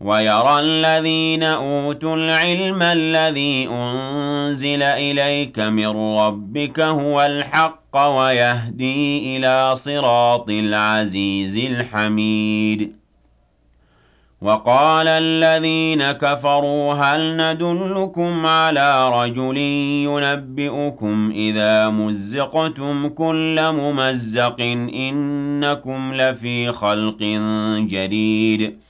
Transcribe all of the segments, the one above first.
ويرى الذين أوتوا العلم الذي أنزل إليك من ربك هو الحق ويهدي إلى صراط العزيز الحميد. وقال الذين كفروا هل ندلكم على رجل ينبئكم إذا مزقتم كل ممزق إنكم لفي خلق جديد.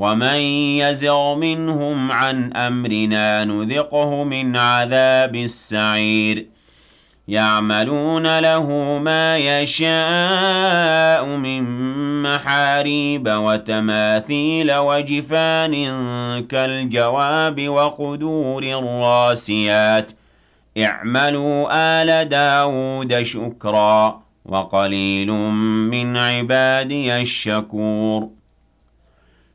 ومن يزغ منهم عن أمرنا نذقه من عذاب السعير يعملون له ما يشاء من محاريب وتماثيل وجفان كالجواب وقدور الراسيات اعملوا آل داود شكرا وقليل من عبادي الشكور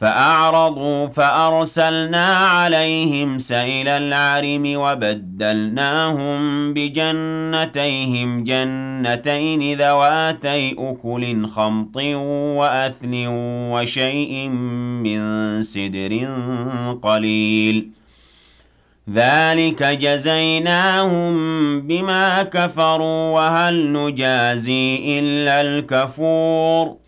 فأعرضوا فأرسلنا عليهم سيل العرم وبدلناهم بجنتيهم جنتين ذواتي أكل خمط وأثل وشيء من سدر قليل. ذلك جزيناهم بما كفروا وهل نجازي إلا الكفور.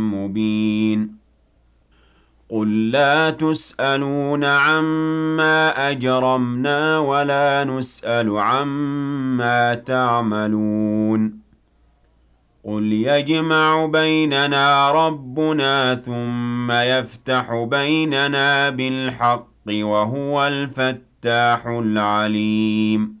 مُّبِينٍ. قُل لَّا تُسْأَلُونَ عَمَّا أَجْرَمْنَا وَلَا نُسْأَلُ عَمَّا تَعْمَلُونَ. قُلْ يَجْمَعُ بَيْنَنَا رَبُّنَا ثُمَّ يَفْتَحُ بَيْنَنَا بِالْحَقِّ وَهُوَ الْفَتَّاحُ العليم.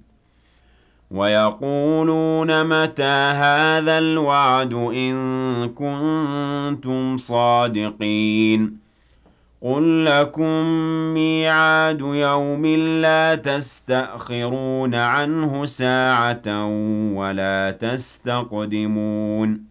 وَيَقُولُونَ مَتَىٰ هَٰذَا الْوَعْدُ إِن كُنتُمْ صَادِقِينَ قُل لَّكُم مِّيعَادُ يَوْمٍ لَّا تَسْتَأْخِرُونَ عَنْهُ سَاعَةً وَلَا تَسْتَقْدِمُونَ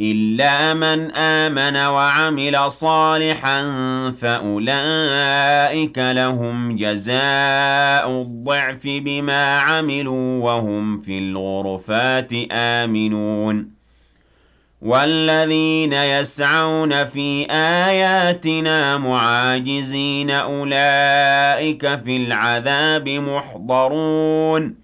إِلَّا مَنْ آمَنَ وَعَمِلَ صَالِحًا فَأُولَٰئِكَ لَهُمْ جَزَاءُ الضِّعْفِ بِمَا عَمِلُوا وَهُمْ فِي الْغُرُفَاتِ آمِنُونَ. وَالَّذِينَ يَسْعَوْنَ فِي آيَاتِنَا مُعَاجِزِينَ أُولَٰئِكَ فِي الْعَذَابِ مُحْضَرُونَ.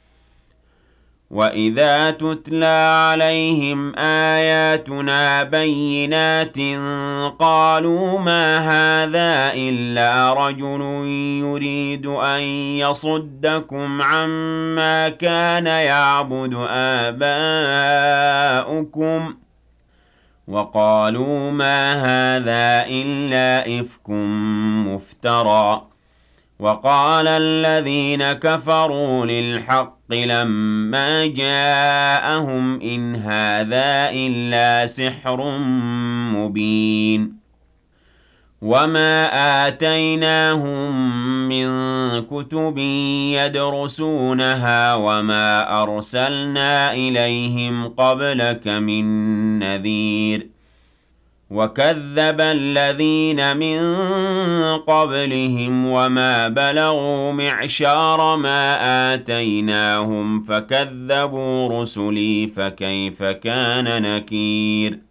وَإِذَا تُتْلَىٰ عَلَيْهِمْ آيَاتُنَا بَيِّنَاتٍ قَالُوا مَا هَٰذَا إِلَّا رَجُلٌ يُرِيدُ أَن يَصُدَّكُمْ عَمَّا كَانَ يَعْبُدُ آبَاؤُكُمْ ۖ وَقَالُوا مَا هَٰذَا إِلَّا إِفْكٌ مُّفْتَرًى وَقَالَ الَّذِينَ كَفَرُوا لِلْحَقِّ لَمَّا جَاءَهُمْ إِنْ هَٰذَا إِلَّا سِحْرٌ مُّبِينٌ. وَمَا آتَيْنَاهُم مِّن كُتُبٍ يَدْرُسُونَهَا وَمَا أَرْسَلْنَا إِلَيْهِمْ قَبْلَكَ مِن نَّذِيرٍ وَكَذَّبَ الَّذِينَ مِن قَبْلِهِمْ وَمَا بَلَغُوا مِعْشَارَ مَا آتَيْنَاهُمْ فَكَذَّبُوا رُسُلِي فَكَيْفَ كَانَ نَكِيرِ